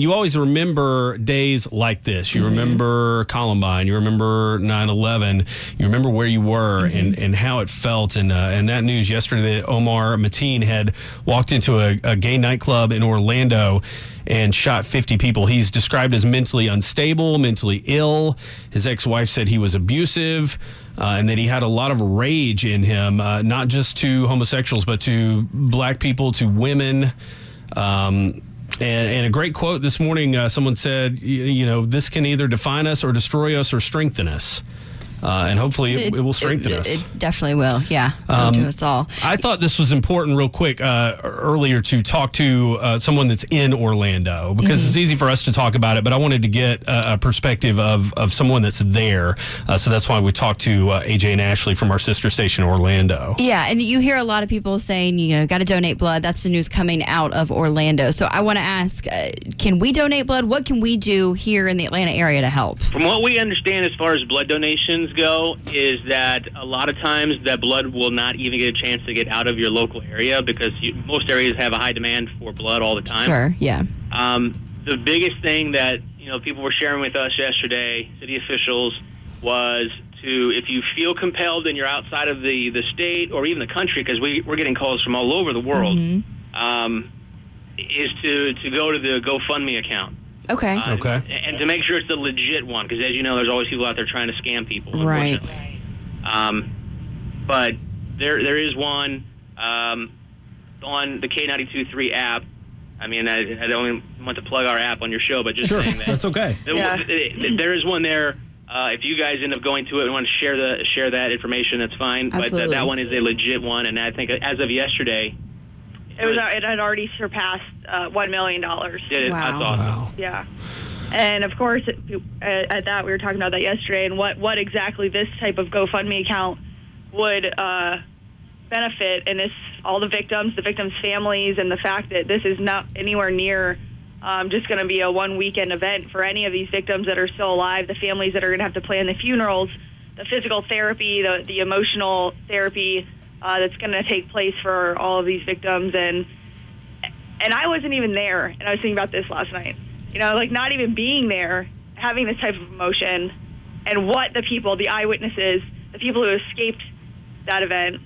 You always remember days like this. You remember Columbine. You remember 9 11. You remember where you were and, and how it felt. And, uh, and that news yesterday that Omar Mateen had walked into a, a gay nightclub in Orlando and shot 50 people. He's described as mentally unstable, mentally ill. His ex wife said he was abusive. Uh, and that he had a lot of rage in him, uh, not just to homosexuals, but to black people, to women. Um, and, and a great quote this morning uh, someone said, y- you know, this can either define us or destroy us or strengthen us. Uh, and hopefully it, it will strengthen it, us. It definitely will. Yeah, um, to us all. I thought this was important, real quick, uh, earlier to talk to uh, someone that's in Orlando because it's easy for us to talk about it, but I wanted to get a, a perspective of, of someone that's there. Uh, so that's why we talked to uh, AJ and Ashley from our sister station, Orlando. Yeah, and you hear a lot of people saying, you know, got to donate blood. That's the news coming out of Orlando. So I want to ask, uh, can we donate blood? What can we do here in the Atlanta area to help? From what we understand as far as blood donations go, is that a lot of times that blood will not even get a chance to get out of your local area because you, most areas have a high demand for blood all the time. Sure. Yeah. Um, the biggest thing that you know people were sharing with us yesterday, city officials, was to if you feel compelled and you're outside of the the state or even the country, because we we're getting calls from all over the world, um, is to to go to the GoFundMe account. Okay. Uh, Okay. And to make sure it's the legit one, because as you know, there's always people out there trying to scam people. Right. Um, but there there is one um, on the K92.3 app. I mean, I, I don't want to plug our app on your show, but just Sure, saying that that's okay. there, there is one there. Uh, if you guys end up going to it and want to share the share that information, that's fine. But Absolutely. that, that one is a legit one, and I think as of yesterday, It was it had already surpassed uh, one million dollars. did it. Wow. That's awesome. Wow. Yeah, and of course, at, at that we were talking about that yesterday, and what what exactly this type of GoFundMe account would uh, benefit, and this all the victims, the victims' families, and the fact that this is not anywhere near. Um, just going to be a one weekend event for any of these victims that are still alive, the families that are going to have to plan the funerals, the physical therapy, the, the emotional therapy uh, that's going to take place for all of these victims. And and I wasn't even there. And I was thinking about this last night. You know, like not even being there, having this type of emotion, and what the people, the eyewitnesses, the people who escaped that event,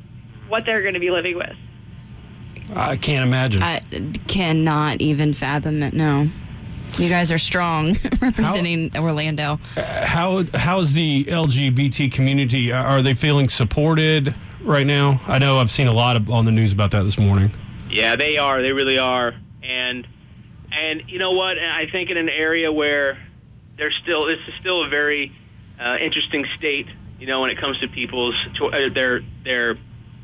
what they're going to be living with. I can't imagine. I cannot even fathom it. No. You guys are strong representing Orlando. How how's the LGBT community? Are they feeling supported right now? I know I've seen a lot of, on the news about that this morning. Yeah, they are. They really are. And and you know what? I think in an area where there's still this is still a very uh, interesting state. You know, when it comes to people's cho- uh, their their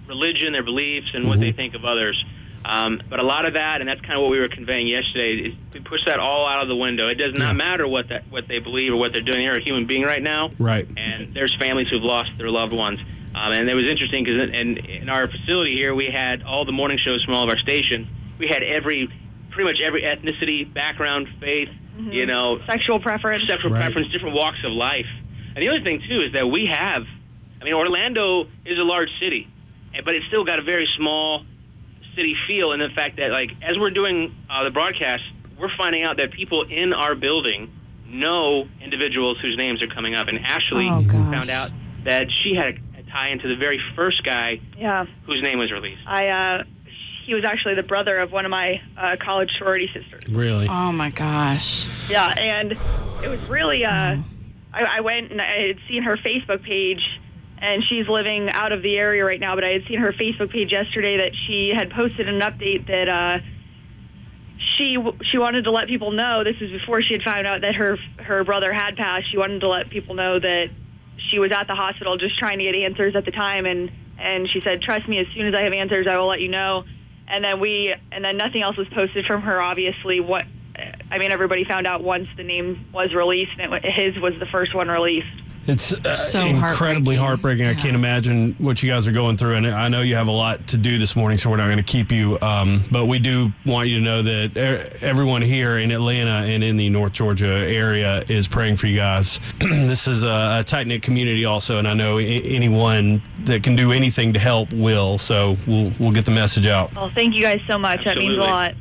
religion, their beliefs, and what they think of others. Um, but a lot of that, and that's kind of what we were conveying yesterday, is we push that all out of the window. It does not Yeah. matter what that what they believe or what they're doing. They're a human being right now Right. and there's families who've lost their loved ones. Um, and it was interesting because in, in our facility here, we had all the morning shows from all of our stations. We had every, pretty much every ethnicity, background, faith, you know, Sexual preference. sexual Right. preference, different walks of life. And the other thing too is that we have, I mean, Orlando is a large city, but it's still got a very small city feel in the fact that, like, as we're doing uh, the broadcast, we're finding out that people in our building know individuals whose names are coming up. And Ashley Oh, found out that she had a, a tie into the very first guy Yeah. whose name was released. I, uh, he was actually the brother of one of my uh, college sorority sisters. Really? Oh my gosh. Yeah, and it was really. Uh, I, I went and I had seen her Facebook page, and she's living out of the area right now. But I had seen her Facebook page yesterday that she had posted an update that uh, she she wanted to let people know. This is before she had found out that her her brother had passed. She wanted to let people know that she was at the hospital just trying to get answers at the time, and and she said, "Trust me, as soon as I have answers, I will let you know." And then we and then nothing else was posted from her. Obviously, what I mean, everybody found out once the name was released, and it, his was the first one released. It's uh, So incredibly heartbreaking. heartbreaking. I can't imagine what you guys are going through, and I know you have a lot to do this morning, so we're not going to keep you. Um, but we do want you to know that everyone here in Atlanta and in the North Georgia area is praying for you guys. this is a, a tight knit community, also, and I know a- anyone that can do anything to help will. So we'll we'll get the message out. Well, thank you guys so much. That means a lot.